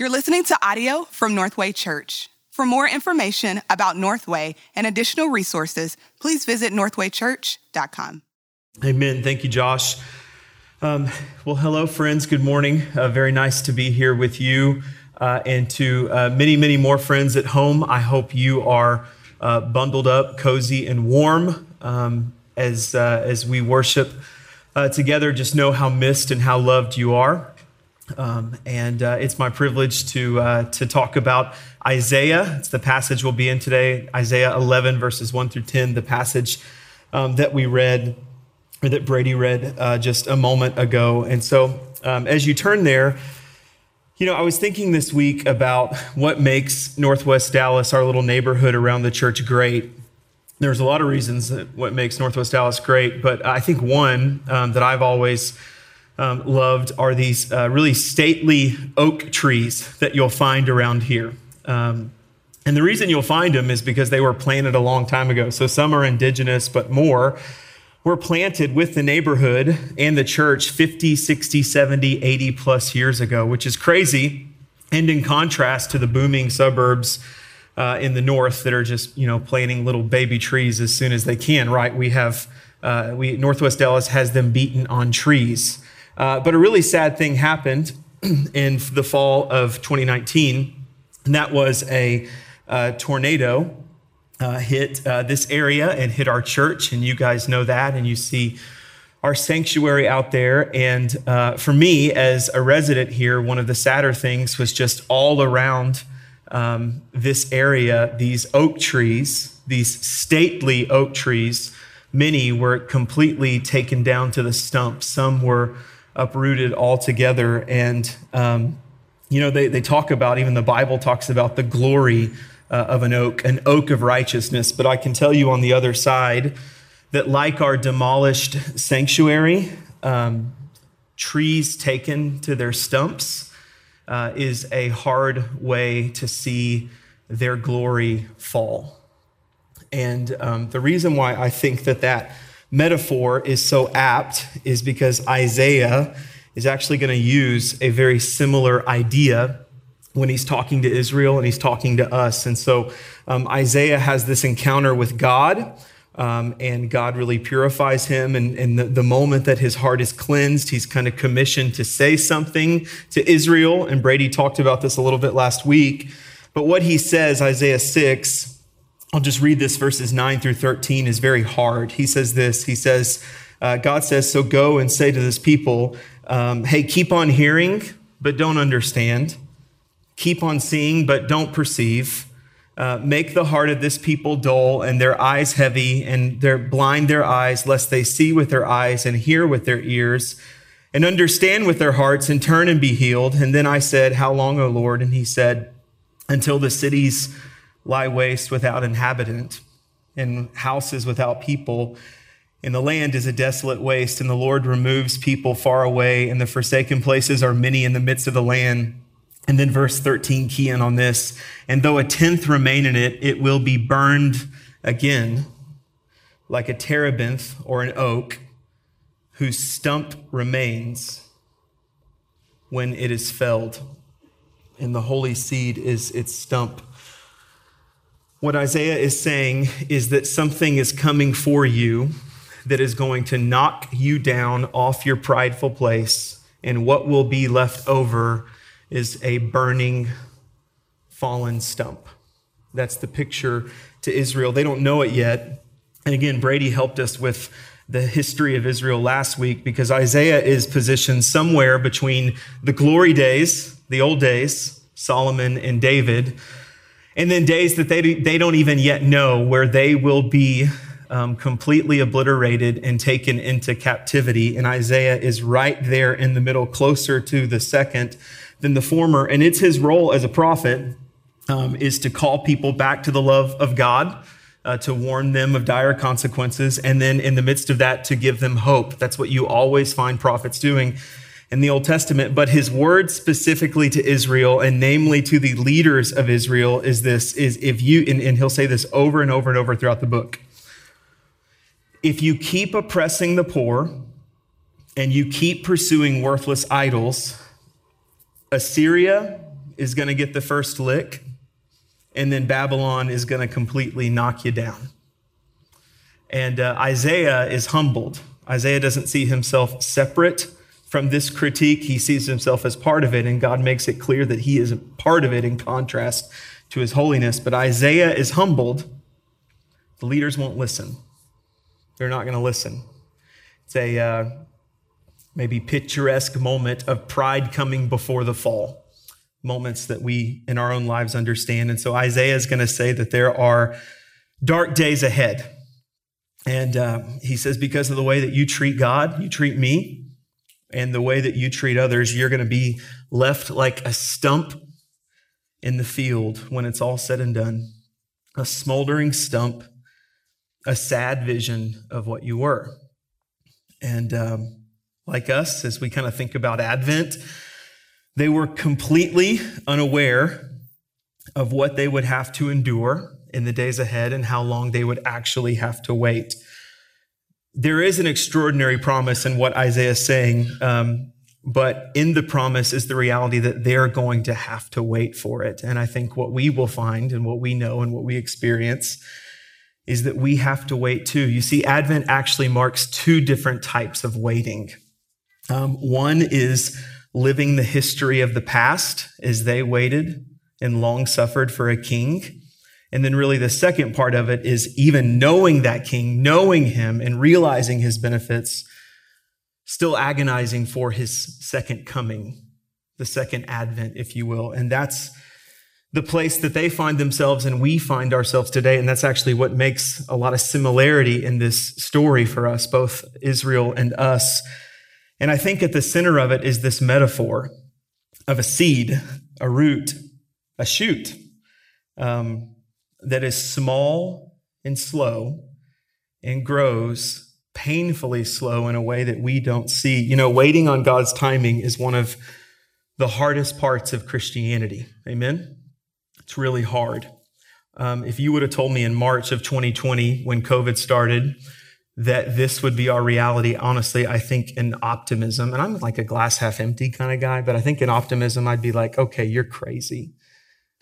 You're listening to audio from Northway Church. For more information about Northway and additional resources, please visit northwaychurch.com. Amen. Thank you, Josh. Um, well, hello, friends. Good morning. Uh, very nice to be here with you uh, and to uh, many, many more friends at home. I hope you are uh, bundled up, cozy, and warm um, as, uh, as we worship uh, together. Just know how missed and how loved you are. Um, and uh, it's my privilege to, uh, to talk about Isaiah. It's the passage we'll be in today, Isaiah 11, verses 1 through 10, the passage um, that we read, or that Brady read uh, just a moment ago. And so um, as you turn there, you know, I was thinking this week about what makes Northwest Dallas, our little neighborhood around the church, great. There's a lot of reasons that what makes Northwest Dallas great, but I think one um, that I've always um, loved are these uh, really stately oak trees that you'll find around here. Um, and the reason you'll find them is because they were planted a long time ago. So some are indigenous, but more were planted with the neighborhood and the church 50, 60, 70, 80 plus years ago, which is crazy. And in contrast to the booming suburbs uh, in the north that are just, you know, planting little baby trees as soon as they can, right? We have, uh, we, Northwest Dallas has them beaten on trees. Uh, but a really sad thing happened in the fall of 2019, and that was a uh, tornado uh, hit uh, this area and hit our church, and you guys know that, and you see our sanctuary out there. And uh, for me, as a resident here, one of the sadder things was just all around um, this area, these oak trees, these stately oak trees, many were completely taken down to the stump. Some were uprooted altogether. And, um, you know, they, they talk about, even the Bible talks about the glory uh, of an oak, an oak of righteousness. But I can tell you on the other side that, like our demolished sanctuary, um, trees taken to their stumps uh, is a hard way to see their glory fall. And um, the reason why I think that that metaphor is so apt is because Isaiah is actually going to use a very similar idea when he's talking to Israel and he's talking to us. And so um, Isaiah has this encounter with God. Um, and God really purifies him. And, and the, the, moment that his heart is cleansed, he's kind of commissioned to say something to Israel. And Brady talked about this a little bit last week. But what he says, Isaiah 6, I'll just read this verses 9 through 13 is very hard. He says this He says, uh, God says, So go and say to this people, um, Hey, keep on hearing, but don't understand. Keep on seeing, but don't perceive. Uh, make the heart of this people dull and their eyes heavy, and their blind their eyes, lest they see with their eyes and hear with their ears, and understand with their hearts and turn and be healed. And then I said, How long, O Lord? And he said, Until the cities lie waste without inhabitant, and houses without people. And the land is a desolate waste, and the Lord removes people far away, and the forsaken places are many in the midst of the land. And then verse 13, key in on this. And though a tenth remain in it, it will be burned again, like a terebinth or an oak, whose stump remains when it is felled. And the holy seed is its stump. What Isaiah is saying is that something is coming for you that is going to knock you down off your prideful place, and what will be left over is a burning, fallen stump. That's the picture to Israel. They don't know it yet. And again, Brady helped us with the history of Israel last week because Isaiah is positioned somewhere between the glory days, the old days, Solomon and David, and then days that they, they don't even yet know where they will be um, completely obliterated and taken into captivity. And Isaiah is right there in the middle, closer to the second than the former. And it's his role as a prophet um, is to call people back to the love of God. Uh, to warn them of dire consequences, and then in the midst of that, to give them hope. That's what you always find prophets doing in the Old Testament, but his word specifically to Israel and namely to the leaders of Israel is this is if you and, and, he'll say this over and over and over throughout the book. If you keep oppressing the poor and you keep pursuing worthless idols, Assyria is going to get the first lick, and then Babylon is going to completely knock you down. And uh, Isaiah is humbled. Isaiah doesn't see himself separate from this critique. He sees himself as part of it, and God makes it clear that he is a part of it in contrast to his holiness. But Isaiah is humbled. The leaders won't listen. They're not going to listen. It's a uh, maybe picturesque moment of pride coming before the fall, moments that we in our own lives understand. And so Isaiah is going to say that there are dark days ahead. And uh, he says, because of the way that you treat God, you treat me, and the way that you treat others, you're going to be left like a stump in the field when it's all said and done. A smoldering stump, a sad vision of what you were. And um, like us, as we kind of think about Advent, they were completely unaware of what they would have to endure in the days ahead and how long they would actually have to wait. There is an extraordinary promise in what Isaiah is saying, um, but in the promise is the reality that they're going to have to wait for it. And I think what we will find and what we know and what we experience is that we have to wait too. You see, Advent actually marks two different types of waiting. Um, one is living the history of the past as they waited and long suffered for a king. And then, really, the second part of it is even knowing that king, knowing him, and realizing his benefits, still agonizing for his second coming, the second advent, if you will. And that's the place that they find themselves and we find ourselves today. And that's actually what makes a lot of similarity in this story for us, both Israel and us. And I think at the center of it is this metaphor of a seed, a root, a shoot. Um, that is small and slow and grows painfully slow in a way that we don't see. You know, waiting on God's timing is one of the hardest parts of Christianity. Amen? It's really hard. Um, if you would have told me in March of 2020, when COVID started, that this would be our reality, honestly, I think in optimism, and I'm like a glass half empty kind of guy, but I think in optimism, I'd be like, okay, you're crazy.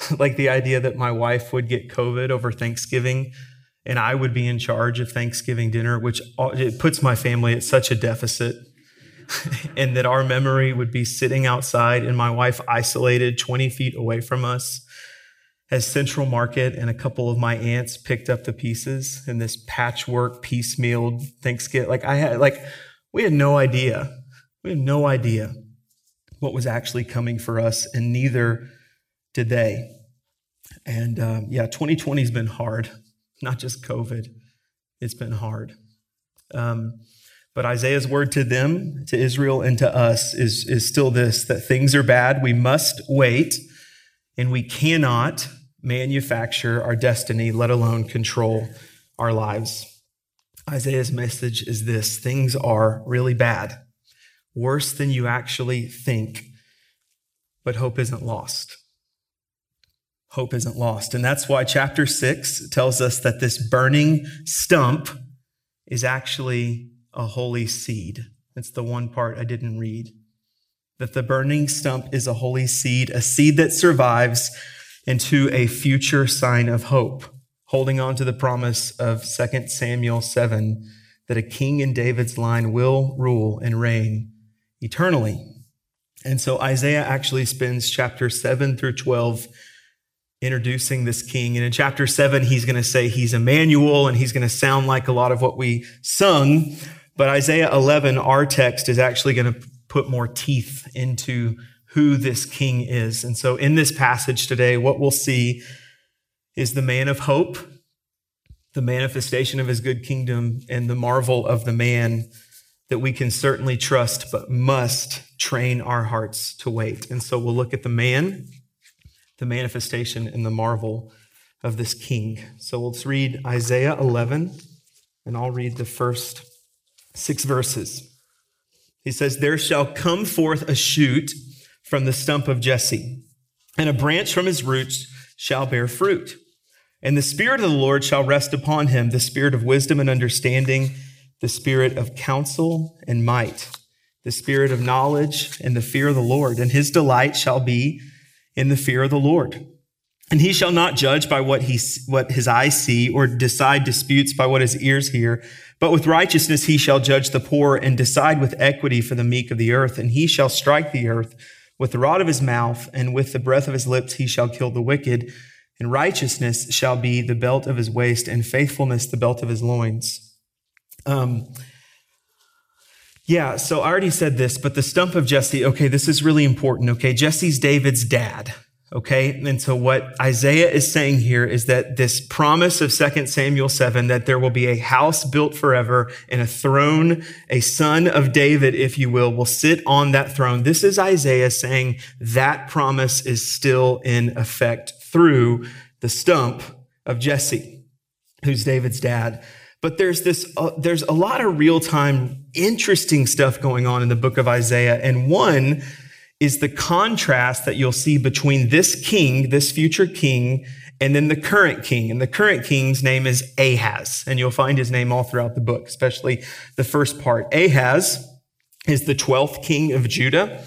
like the idea that my wife would get COVID over Thanksgiving and I would be in charge of Thanksgiving dinner, which it puts my family at such a deficit. and that our memory would be sitting outside and my wife isolated 20 feet away from us as Central Market and a couple of my aunts picked up the pieces in this patchwork piecemeal Thanksgiving. Like I had, like, we had no idea. We had no idea what was actually coming for us, and neither today. And um, yeah, 2020 has been hard, not just COVID, it's been hard. Um, but Isaiah's word to them, to Israel, and to us is, is still this that things are bad. We must wait, and we cannot manufacture our destiny, let alone control our lives. Isaiah's message is this things are really bad, worse than you actually think, but hope isn't lost hope isn't lost. And that's why chapter six tells us that this burning stump is actually a holy seed. That's the one part I didn't read. That the burning stump is a holy seed, a seed that survives into a future sign of hope, holding on to the promise of 2 Samuel 7 that a king in David's line will rule and reign eternally. And so Isaiah actually spends chapter 7 through 12 introducing this king. And in chapter seven, he's going to say he's Emmanuel and he's going to sound like a lot of what we sung. But Isaiah 11, our text, is actually going to put more teeth into who this king is. And so in this passage today, what we'll see is the man of hope, the manifestation of his good kingdom, and the marvel of the man that we can certainly trust, but must train our hearts to wait. And so we'll look at the man the manifestation and the marvel of this king. So let's read Isaiah 11, and I'll read the first six verses. He says, There shall come forth a shoot from the stump of Jesse, and a branch from his roots shall bear fruit. And the Spirit of the Lord shall rest upon him the Spirit of wisdom and understanding, the Spirit of counsel and might, the Spirit of knowledge and the fear of the Lord. And his delight shall be in the fear of the Lord. And he shall not judge by what he, what his eyes see or decide disputes by what his ears hear. But with righteousness he shall judge the poor and decide with equity for the meek of the earth. And he shall strike the earth with the rod of his mouth and with the breath of his lips he shall kill the wicked. And righteousness shall be the belt of his waist and faithfulness the belt of his loins. Um, yeah, so I already said this, but the stump of Jesse, okay, this is really important. Okay, Jesse's David's dad. Okay. And so what Isaiah is saying here is that this promise of 2 Samuel 7, that there will be a house built forever and a throne, a son of David, if you will, will sit on that throne. This is Isaiah saying that promise is still in effect through the stump of Jesse, who's David's dad. But there's this, uh, there's a lot of real time, interesting stuff going on in the book of Isaiah. And one is the contrast that you'll see between this king, this future king, and then the current king. And the current king's name is Ahaz. And you'll find his name all throughout the book, especially the first part. Ahaz is the 12th king of Judah.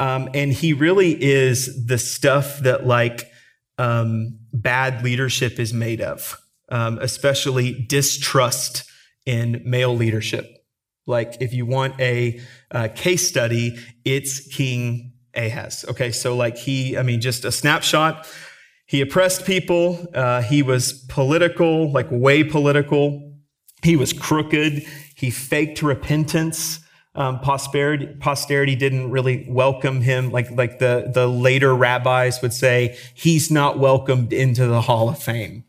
Um, and he really is the stuff that like um, bad leadership is made of, um, especially distrust in male leadership. Like if you want a, a case study, it's King Ahaz. Okay, so like he, I mean, just a snapshot. He oppressed people. Uh, he was political, like way political. He was crooked. He faked repentance. Um, posterity, posterity didn't really welcome him. Like, like the, the later rabbis would say, he's not welcomed into the hall of fame.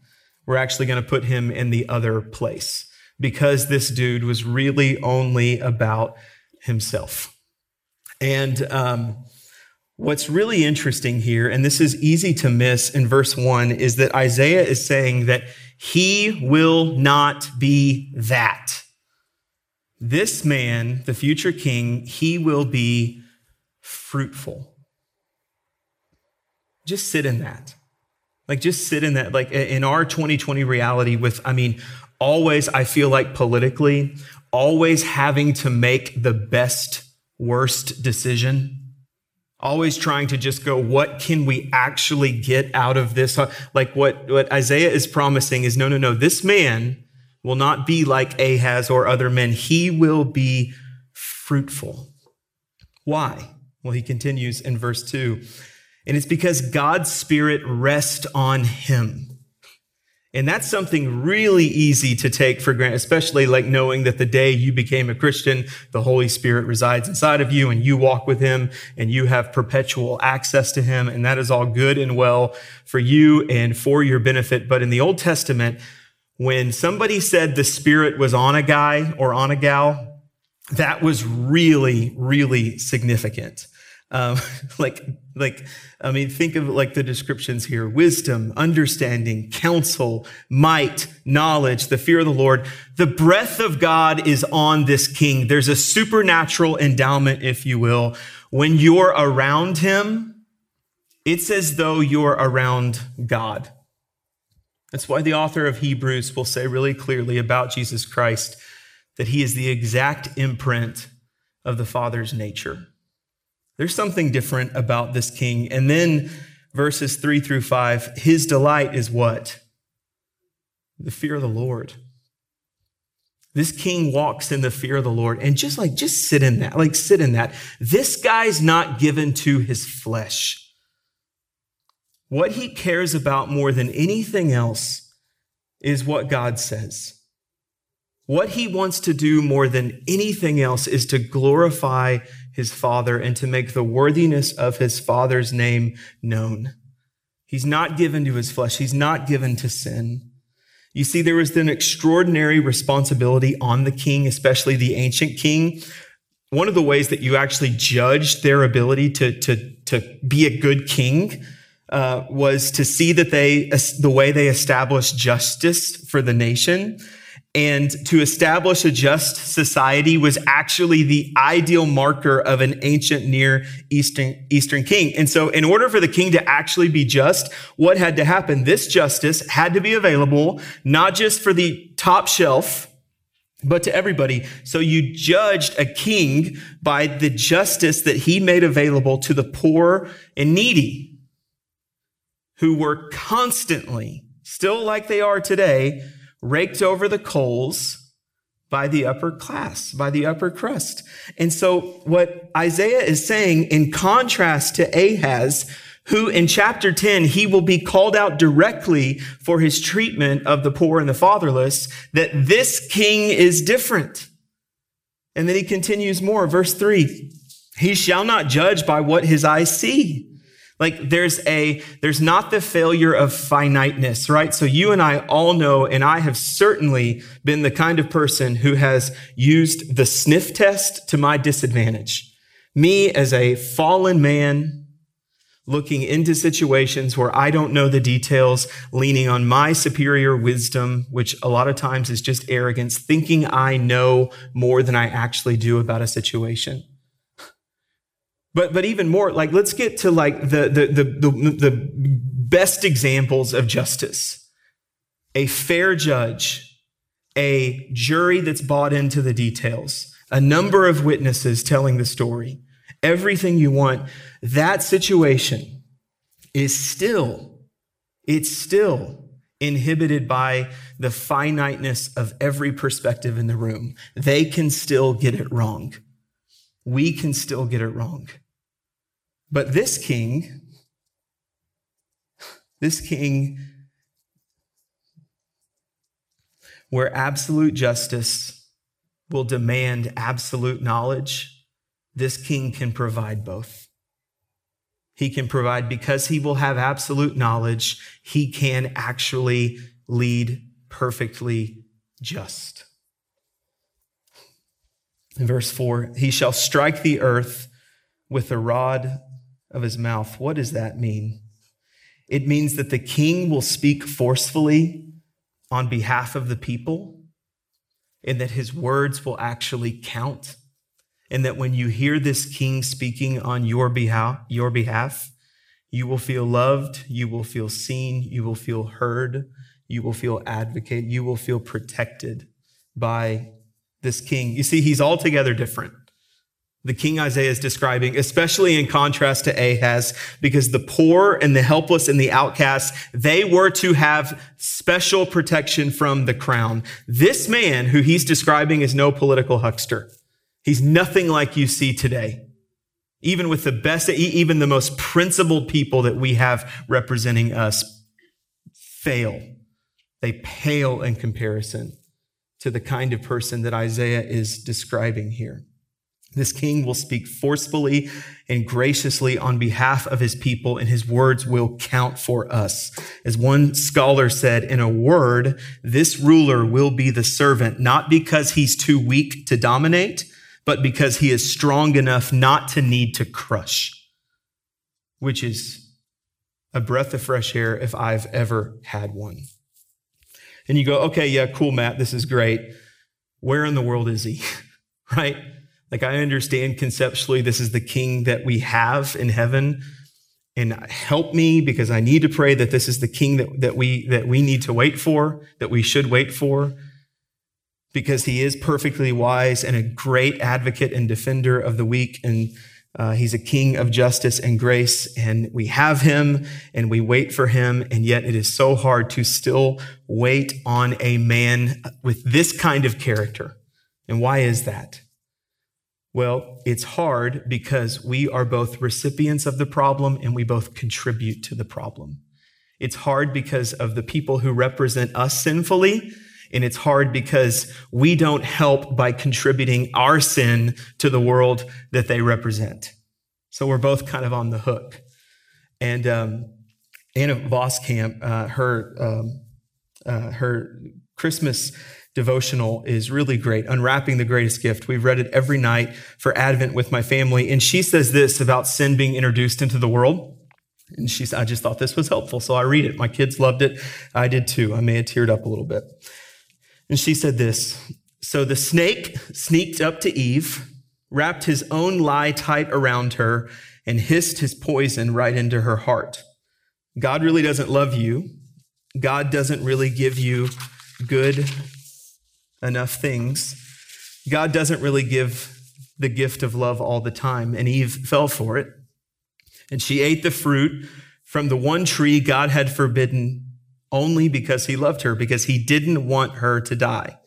We're actually going to put him in the other place because this dude was really only about himself. And um, what's really interesting here, and this is easy to miss in verse one, is that Isaiah is saying that he will not be that. This man, the future king, he will be fruitful. Just sit in that. Like, just sit in that. Like, in our 2020 reality, with, I mean, always, I feel like politically, always having to make the best, worst decision. Always trying to just go, what can we actually get out of this? Uh, like what, what Isaiah is promising is no, no, no. This man will not be like Ahaz or other men. He will be fruitful. Why? Well, he continues in verse two. And it's because God's spirit rests on him. And that's something really easy to take for granted, especially like knowing that the day you became a Christian, the Holy Spirit resides inside of you and you walk with him and you have perpetual access to him. And that is all good and well for you and for your benefit. But in the Old Testament, when somebody said the Spirit was on a guy or on a gal, that was really, really significant. Um, like, like, I mean, think of like the descriptions here. Wisdom, understanding, counsel, might, knowledge, the fear of the Lord. The breath of God is on this king. There's a supernatural endowment, if you will. When you're around him, it's as though you're around God. That's why the author of Hebrews will say really clearly about Jesus Christ that he is the exact imprint of the Father's nature. There's something different about this king. And then verses three through five, his delight is what? The fear of the Lord. This king walks in the fear of the Lord and just like, just sit in that, like sit in that. This guy's not given to his flesh. What he cares about more than anything else is what God says. What he wants to do more than anything else is to glorify his father and to make the worthiness of his father's name known. He's not given to his flesh. He's not given to sin. You see, there was an extraordinary responsibility on the king, especially the ancient king. One of the ways that you actually judged their ability to, to, to be a good king uh, was to see that they, the way they established justice for the nation and to establish a just society was actually the ideal marker of an ancient near eastern eastern king and so in order for the king to actually be just what had to happen this justice had to be available not just for the top shelf but to everybody. So you judged a king by the justice that he made available to the poor and needy. who were constantly, still like they are today, raked over the coals by the upper class, by the upper crust. And so what Isaiah is saying in contrast to Ahaz, who in chapter 10, he will be called out directly for his treatment of the poor and the fatherless, that this king is different. And then he continues more, verse three, he shall not judge by what his eyes see like there's a, there's not the failure of finiteness, right? So you and I all know, and I have certainly been the kind of person who has used the sniff test to my disadvantage. Me as a fallen man, looking into situations where I don't know the details, leaning on my superior wisdom, which a lot of times is just arrogance, thinking I know more than I actually do about a situation. But, but even more, like, let's get to like the, the, the, the, the best examples of justice. A fair judge, a jury that's bought into the details, a number of witnesses telling the story, everything you want. That situation is still, it's still inhibited by the finiteness of every perspective in the room. They can still get it wrong. We can still get it wrong. But this king, this king, where absolute justice will demand absolute knowledge, this king can provide both. He can provide because he will have absolute knowledge, he can actually lead perfectly just. In verse 4, he shall strike the earth with the rod of his mouth. What does that mean? It means that the king will speak forcefully on behalf of the people and that his words will actually count. And that when you hear this king speaking on your behalf, your behalf, you will feel loved, you will feel seen, you will feel heard, you will feel advocated, you will feel protected by this king. You see, he's altogether different the king Isaiah is describing, especially in contrast to Ahaz, because the poor and the helpless and the outcasts, they were to have special protection from the crown. This man who he's describing is no political huckster. He's nothing like you see today. Even with the best, even the most principled people that we have representing us fail. They pale in comparison to the kind of person that Isaiah is describing here. This king will speak forcefully and graciously on behalf of his people, and his words will count for us. As one scholar said, in a word, this ruler will be the servant, not because he's too weak to dominate, but because he is strong enough not to need to crush, which is a breath of fresh air if I've ever had one. And you go, okay, yeah, cool, Matt, this is great. Where in the world is he? right? Like I understand conceptually, this is the king that we have in heaven. And help me because I need to pray that this is the king that, that we, that we need to wait for, that we should wait for, because he is perfectly wise and a great advocate and defender of the weak. And uh, he's a king of justice and grace. And we have him and we wait for him. And yet it is so hard to still wait on a man with this kind of character. And why is that? Well, it's hard because we are both recipients of the problem and we both contribute to the problem. It's hard because of the people who represent us sinfully, and it's hard because we don't help by contributing our sin to the world that they represent. So we're both kind of on the hook. And um, Anna Voskamp, uh, her um, uh, her Christmas devotional is really great, Unwrapping the Greatest Gift. We've read it every night for Advent with my family. And she says this about sin being introduced into the world. And she said, I just thought this was helpful. So I read it. My kids loved it. I did too. I may have teared up a little bit. And she said this So the snake sneaked up to Eve, wrapped his own lie tight around her, and hissed his poison right into her heart. God really doesn't love you. God doesn't really give you good enough things, God doesn't really give the gift of love all the time. And Eve fell for it. And she ate the fruit from the one tree God had forbidden only because he loved her, because he didn't want her to die.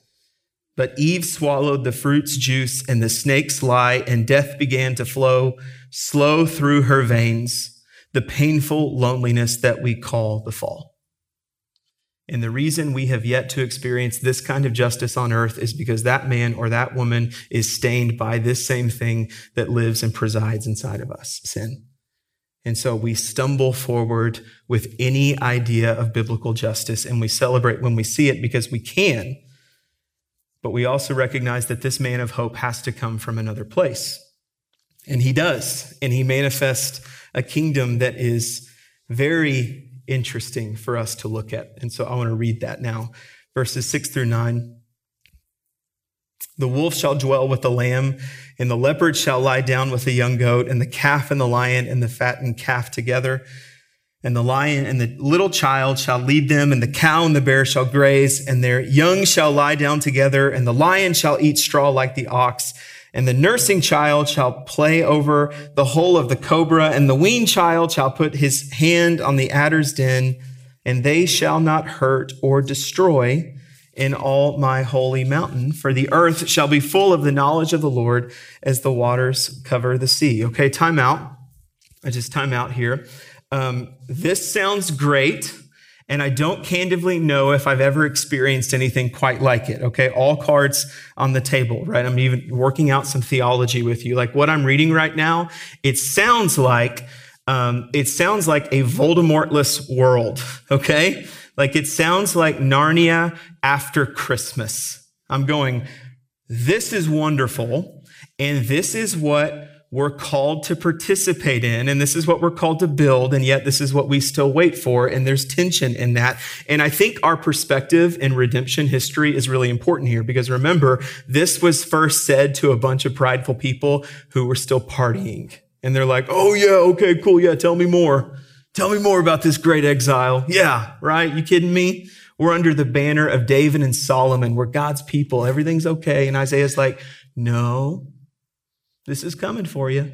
But Eve swallowed the fruit's juice and the snake's lie, and death began to flow slow through her veins, the painful loneliness that we call the fall. And the reason we have yet to experience this kind of justice on earth is because that man or that woman is stained by this same thing that lives and presides inside of us sin. And so we stumble forward with any idea of biblical justice and we celebrate when we see it because we can but we also recognize that this man of hope has to come from another place. And he does. And he manifests a kingdom that is very interesting for us to look at. And so I want to read that now. Verses six through nine. The wolf shall dwell with the lamb, and the leopard shall lie down with the young goat, and the calf and the lion and the fattened calf together and the lion and the little child shall lead them, and the cow and the bear shall graze, and their young shall lie down together, and the lion shall eat straw like the ox, and the nursing child shall play over the hole of the cobra, and the weaned child shall put his hand on the adder's den, and they shall not hurt or destroy in all my holy mountain, for the earth shall be full of the knowledge of the Lord as the waters cover the sea. Okay, time out. I just time out here. Um, this sounds great, and I don't candidly know if I've ever experienced anything quite like it. Okay, all cards on the table, right? I'm even working out some theology with you. Like what I'm reading right now, it sounds like um, it sounds like a Voldemortless world. Okay, like it sounds like Narnia after Christmas. I'm going. This is wonderful, and this is what we're called to participate in, and this is what we're called to build, and yet this is what we still wait for, and there's tension in that. And I think our perspective in redemption history is really important here, because remember, this was first said to a bunch of prideful people who were still partying. And they're like, oh yeah, okay, cool, yeah, tell me more. Tell me more about this great exile. Yeah, right? You kidding me? We're under the banner of David and Solomon. We're God's people. Everything's okay. And Isaiah's like, no, this is coming for you.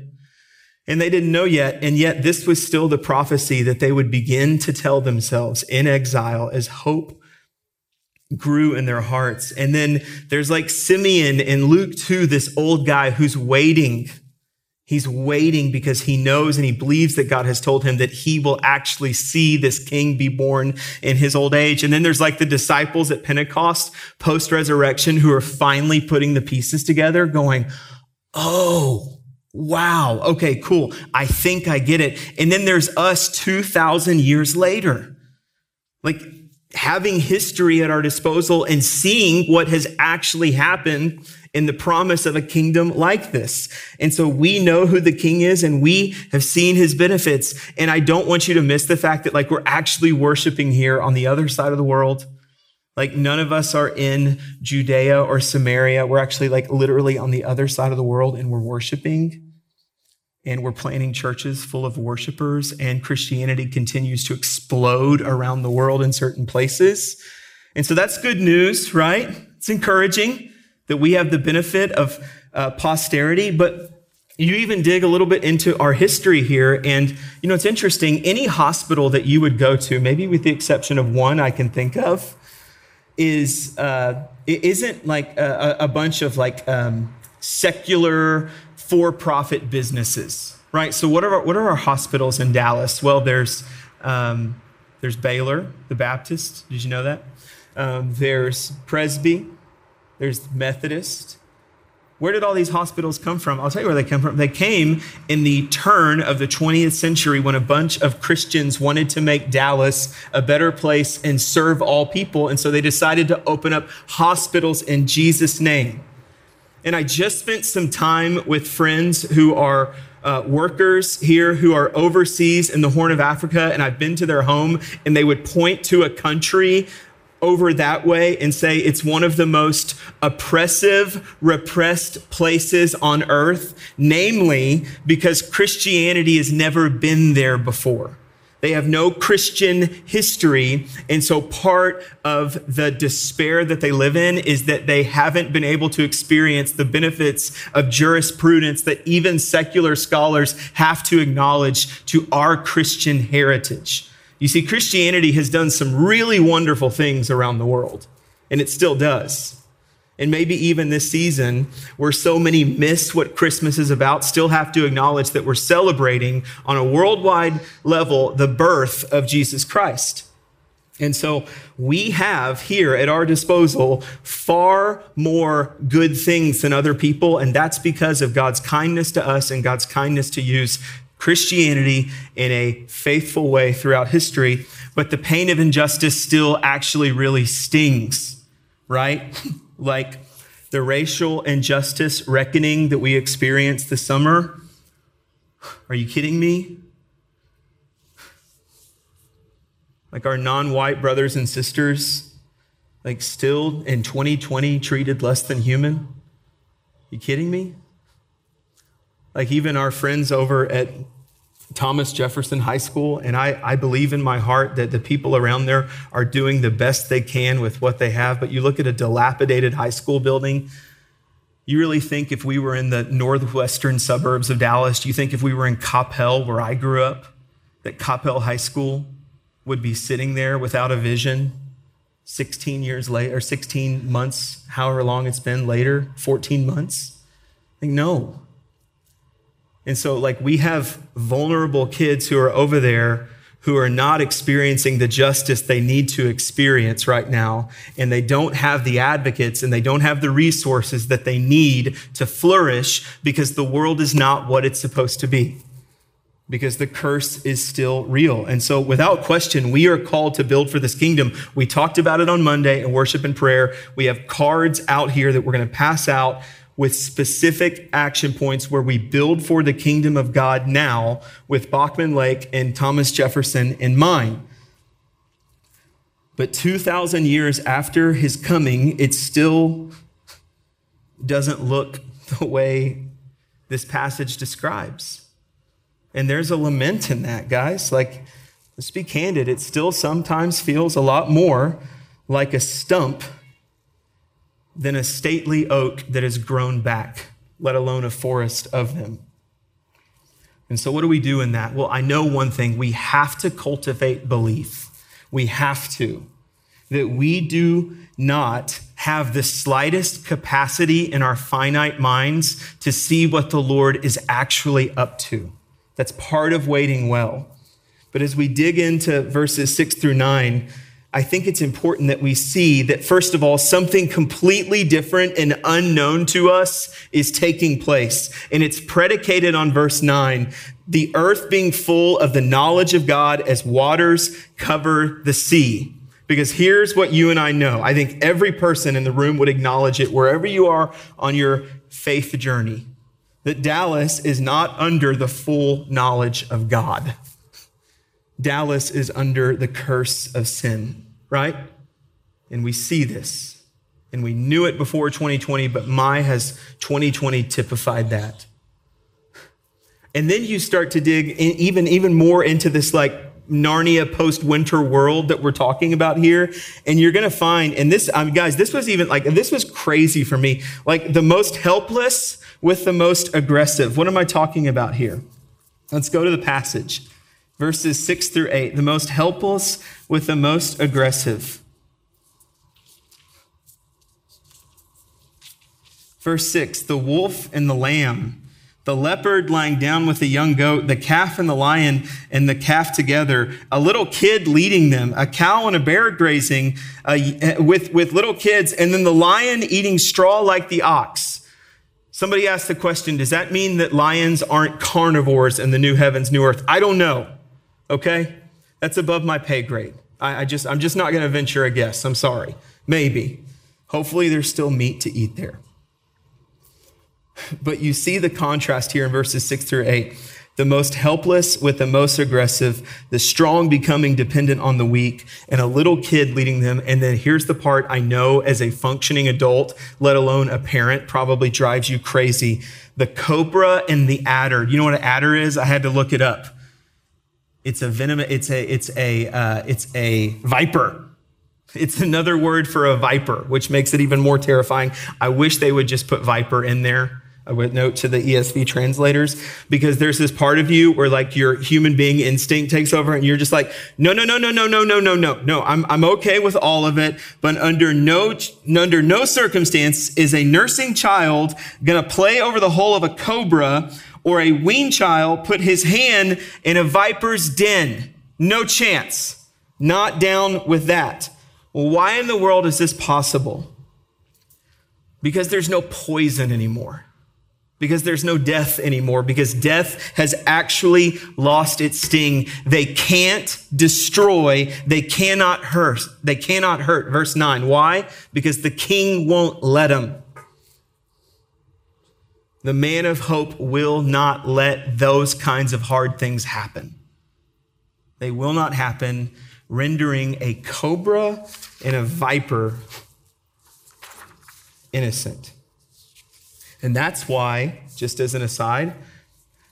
And they didn't know yet. And yet this was still the prophecy that they would begin to tell themselves in exile as hope grew in their hearts. And then there's like Simeon in Luke 2, this old guy who's waiting. He's waiting because he knows and he believes that God has told him that he will actually see this king be born in his old age. And then there's like the disciples at Pentecost post resurrection who are finally putting the pieces together going, Oh, wow. Okay, cool. I think I get it. And then there's us 2,000 years later. Like having history at our disposal and seeing what has actually happened in the promise of a kingdom like this. And so we know who the king is and we have seen his benefits. And I don't want you to miss the fact that like we're actually worshiping here on the other side of the world like none of us are in Judea or Samaria. We're actually like literally on the other side of the world and we're worshiping and we're planting churches full of worshipers and Christianity continues to explode around the world in certain places. And so that's good news, right? It's encouraging that we have the benefit of uh, posterity, but you even dig a little bit into our history here. And, you know, it's interesting. Any hospital that you would go to, maybe with the exception of one I can think of, is uh, it isn't like a, a bunch of like um, secular for-profit businesses, right? So what are our, what are our hospitals in Dallas? Well, there's um, there's Baylor, the Baptist. Did you know that? Um, there's Presby. There's Methodist. Where did all these hospitals come from? I'll tell you where they come from. They came in the turn of the 20th century when a bunch of Christians wanted to make Dallas a better place and serve all people. And so they decided to open up hospitals in Jesus' name. And I just spent some time with friends who are uh, workers here who are overseas in the Horn of Africa, and I've been to their home, and they would point to a country over that way and say it's one of the most oppressive, repressed places on earth, namely because Christianity has never been there before. They have no Christian history. And so part of the despair that they live in is that they haven't been able to experience the benefits of jurisprudence that even secular scholars have to acknowledge to our Christian heritage. You see, Christianity has done some really wonderful things around the world, and it still does. And maybe even this season, where so many miss what Christmas is about, still have to acknowledge that we're celebrating on a worldwide level the birth of Jesus Christ. And so we have here at our disposal far more good things than other people. And that's because of God's kindness to us and God's kindness to use Christianity in a faithful way throughout history. But the pain of injustice still actually really stings, right? like the racial injustice reckoning that we experienced this summer. Are you kidding me? Like our non white brothers and sisters, like still in 2020 treated less than human? You kidding me? Like even our friends over at Thomas Jefferson High School, and I, I believe in my heart that the people around there are doing the best they can with what they have. But you look at a dilapidated high school building, you really think if we were in the northwestern suburbs of Dallas, do you think if we were in Coppell, where I grew up, that Coppell High School would be sitting there without a vision 16 years later, or 16 months, however long it's been later, 14 months? Like, no. And so, like, we have vulnerable kids who are over there who are not experiencing the justice they need to experience right now. And they don't have the advocates and they don't have the resources that they need to flourish because the world is not what it's supposed to be. Because the curse is still real. And so, without question, we are called to build for this kingdom. We talked about it on Monday in worship and prayer. We have cards out here that we're going to pass out with specific action points where we build for the kingdom of God now with Bachman Lake and Thomas Jefferson in mind. But 2,000 years after his coming, it still doesn't look the way this passage describes. And there's a lament in that, guys. Like, let's be candid, it still sometimes feels a lot more like a stump than a stately oak that has grown back, let alone a forest of them. And so, what do we do in that? Well, I know one thing we have to cultivate belief. We have to. That we do not have the slightest capacity in our finite minds to see what the Lord is actually up to. That's part of waiting well. But as we dig into verses six through nine, I think it's important that we see that, first of all, something completely different and unknown to us is taking place. And it's predicated on verse nine the earth being full of the knowledge of God as waters cover the sea. Because here's what you and I know. I think every person in the room would acknowledge it wherever you are on your faith journey that Dallas is not under the full knowledge of God. Dallas is under the curse of sin right? And we see this. And we knew it before 2020, but my has 2020 typified that. And then you start to dig even, even more into this like Narnia post winter world that we're talking about here. And you're going to find, and this, um, guys, this was even like, this was crazy for me. Like the most helpless with the most aggressive. What am I talking about here? Let's go to the passage verses 6 through 8, the most helpless with the most aggressive. Verse 6 the wolf and the lamb, the leopard lying down with the young goat, the calf and the lion and the calf together, a little kid leading them, a cow and a bear grazing uh, with, with little kids, and then the lion eating straw like the ox. Somebody asked the question Does that mean that lions aren't carnivores in the new heavens, new earth? I don't know okay? That's above my pay grade. I, I just, I'm just not going to venture a guess. I'm sorry. Maybe. Hopefully, there's still meat to eat there. But you see the contrast here in verses six through eight. The most helpless with the most aggressive, the strong becoming dependent on the weak, and a little kid leading them. And then here's the part I know as a functioning adult, let alone a parent, probably drives you crazy. The cobra and the adder. You know what an adder is? I had to look it up. It's a venom. It's a it's a uh, it's a viper. It's another word for a viper, which makes it even more terrifying. I wish they would just put viper in there. I would note to the ESV translators because there's this part of you where like your human being instinct takes over and you're just like, no, no, no, no, no, no, no, no, no, no. I'm, I'm okay with all of it, but under no, under no circumstance is a nursing child going to play over the hole of a cobra or a weaned child put his hand in a viper's den. No chance. Not down with that. Well, why in the world is this possible? Because there's no poison anymore because there's no death anymore, because death has actually lost its sting. They can't destroy, they cannot hurt, they cannot hurt. Verse 9. Why? Because the king won't let them. The man of hope will not let those kinds of hard things happen. They will not happen, rendering a cobra and a viper innocent. And that's why, just as an aside,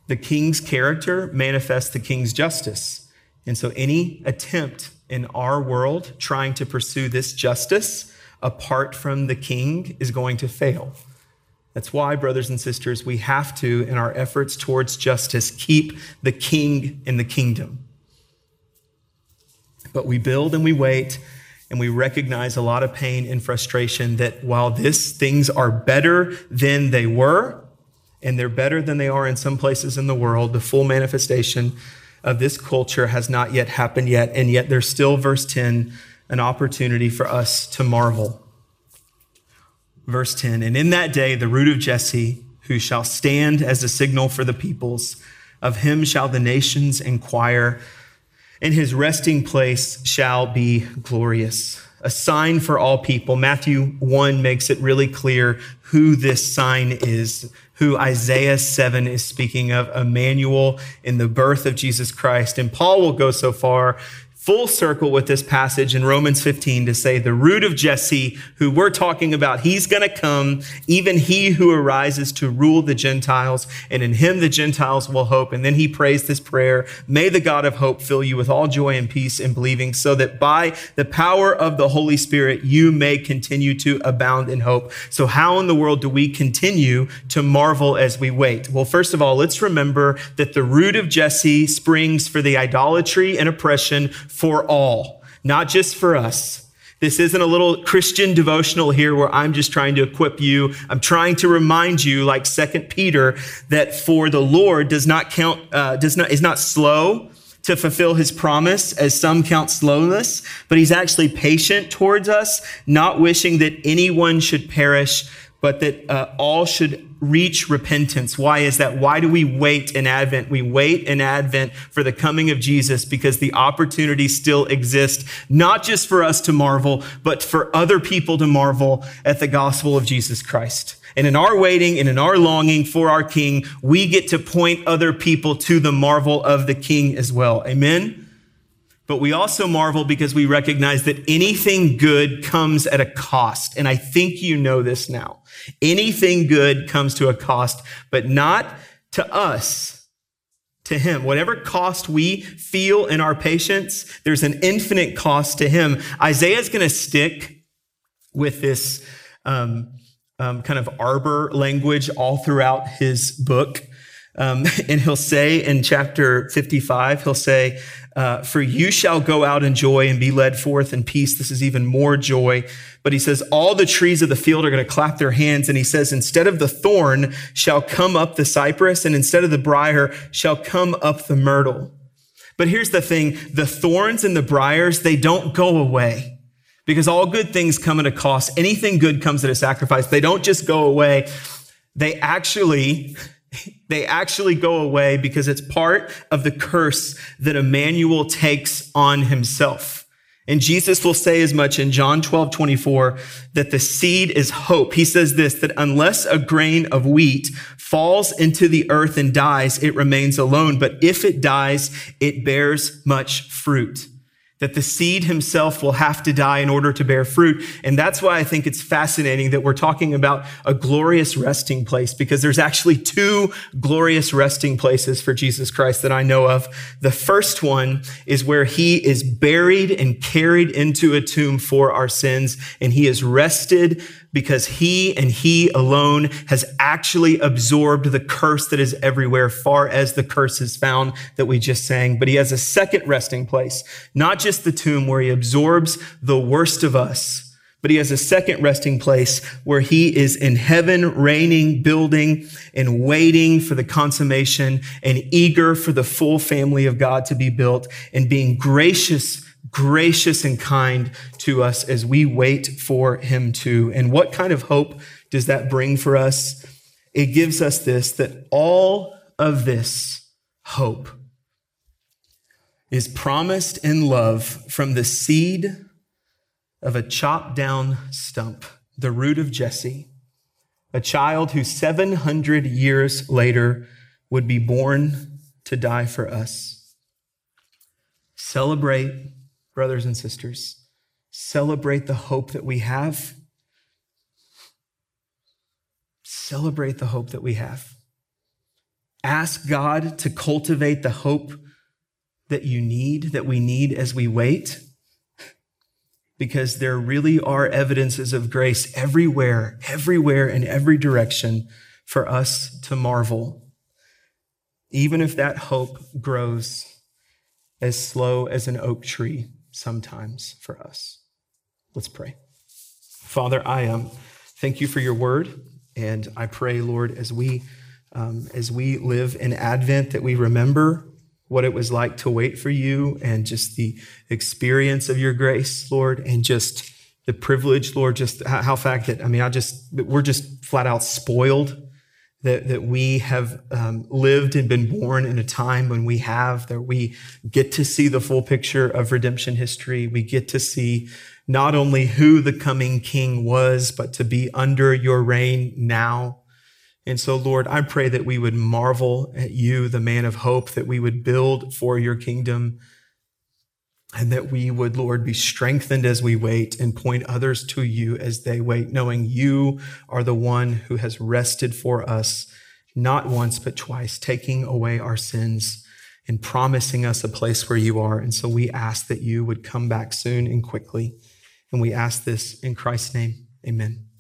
the king's character manifests the king's justice. And so any attempt in our world trying to pursue this justice apart from the king is going to fail. That's why, brothers and sisters, we have to, in our efforts towards justice, keep the king in the kingdom. But we build and we wait and we recognize a lot of pain and frustration that while this things are better than they were, and they're better than they are in some places in the world, the full manifestation of this culture has not yet happened yet. And yet there's still, verse 10, an opportunity for us to marvel. Verse 10, and in that day, the root of Jesse, who shall stand as a signal for the peoples, of him shall the nations inquire and his resting place shall be glorious. A sign for all people. Matthew 1 makes it really clear who this sign is, who Isaiah 7 is speaking of, Emmanuel in the birth of Jesus Christ. And Paul will go so far full circle with this passage in Romans 15 to say the root of Jesse, who we're talking about, he's going to come, even he who arises to rule the Gentiles, and in him the Gentiles will hope. And then he prays this prayer, may the God of hope fill you with all joy and peace in believing, so that by the power of the Holy Spirit, you may continue to abound in hope. So how in the world do we continue to marvel as we wait? Well, first of all, let's remember that the root of Jesse springs for the idolatry and oppression for all, not just for us. This isn't a little Christian devotional here where I'm just trying to equip you. I'm trying to remind you, like Second Peter, that for the Lord does not count, uh, does not, is not slow to fulfill his promise as some count slowness, but he's actually patient towards us, not wishing that anyone should perish, but that uh, all should reach repentance. Why is that? Why do we wait in Advent? We wait in Advent for the coming of Jesus because the opportunity still exists, not just for us to marvel, but for other people to marvel at the gospel of Jesus Christ. And in our waiting and in our longing for our King, we get to point other people to the marvel of the King as well. Amen? But we also marvel because we recognize that anything good comes at a cost. And I think you know this now. Anything good comes to a cost, but not to us, to him. Whatever cost we feel in our patience, there's an infinite cost to him. Isaiah is going to stick with this um, um, kind of arbor language all throughout his book. Um, and he'll say in chapter 55, he'll say, uh, For you shall go out in joy and be led forth in peace. This is even more joy. But he says, All the trees of the field are going to clap their hands. And he says, Instead of the thorn shall come up the cypress, and instead of the brier shall come up the myrtle. But here's the thing the thorns and the briars, they don't go away. Because all good things come at a cost. Anything good comes at a sacrifice. They don't just go away. They actually they actually go away because it's part of the curse that Emmanuel takes on himself. And Jesus will say as much in John 12, 24, that the seed is hope. He says this, that unless a grain of wheat falls into the earth and dies, it remains alone. But if it dies, it bears much fruit. That the seed himself will have to die in order to bear fruit. And that's why I think it's fascinating that we're talking about a glorious resting place because there's actually two glorious resting places for Jesus Christ that I know of. The first one is where he is buried and carried into a tomb for our sins and he is rested because he and he alone has actually absorbed the curse that is everywhere, far as the curse is found that we just sang. But he has a second resting place, not just the tomb where he absorbs the worst of us, but he has a second resting place where he is in heaven, reigning, building, and waiting for the consummation and eager for the full family of God to be built and being gracious gracious and kind to us as we wait for him to. And what kind of hope does that bring for us? It gives us this that all of this hope is promised in love from the seed of a chopped down stump, the root of Jesse, a child who 700 years later would be born to die for us. Celebrate brothers and sisters. Celebrate the hope that we have. Celebrate the hope that we have. Ask God to cultivate the hope that you need, that we need as we wait, because there really are evidences of grace everywhere, everywhere, in every direction for us to marvel. Even if that hope grows as slow as an oak tree sometimes for us. Let's pray. Father, I um, thank you for your word. And I pray, Lord, as we, um, as we live in Advent, that we remember what it was like to wait for you and just the experience of your grace, Lord, and just the privilege, Lord, just how, how fact that, I mean, I just, we're just flat out spoiled that, that we have um, lived and been born in a time when we have, that we get to see the full picture of redemption history. We get to see not only who the coming king was, but to be under your reign now. And so, Lord, I pray that we would marvel at you, the man of hope, that we would build for your kingdom and that we would, Lord, be strengthened as we wait and point others to you as they wait, knowing you are the one who has rested for us, not once, but twice, taking away our sins and promising us a place where you are. And so we ask that you would come back soon and quickly. And we ask this in Christ's name. Amen.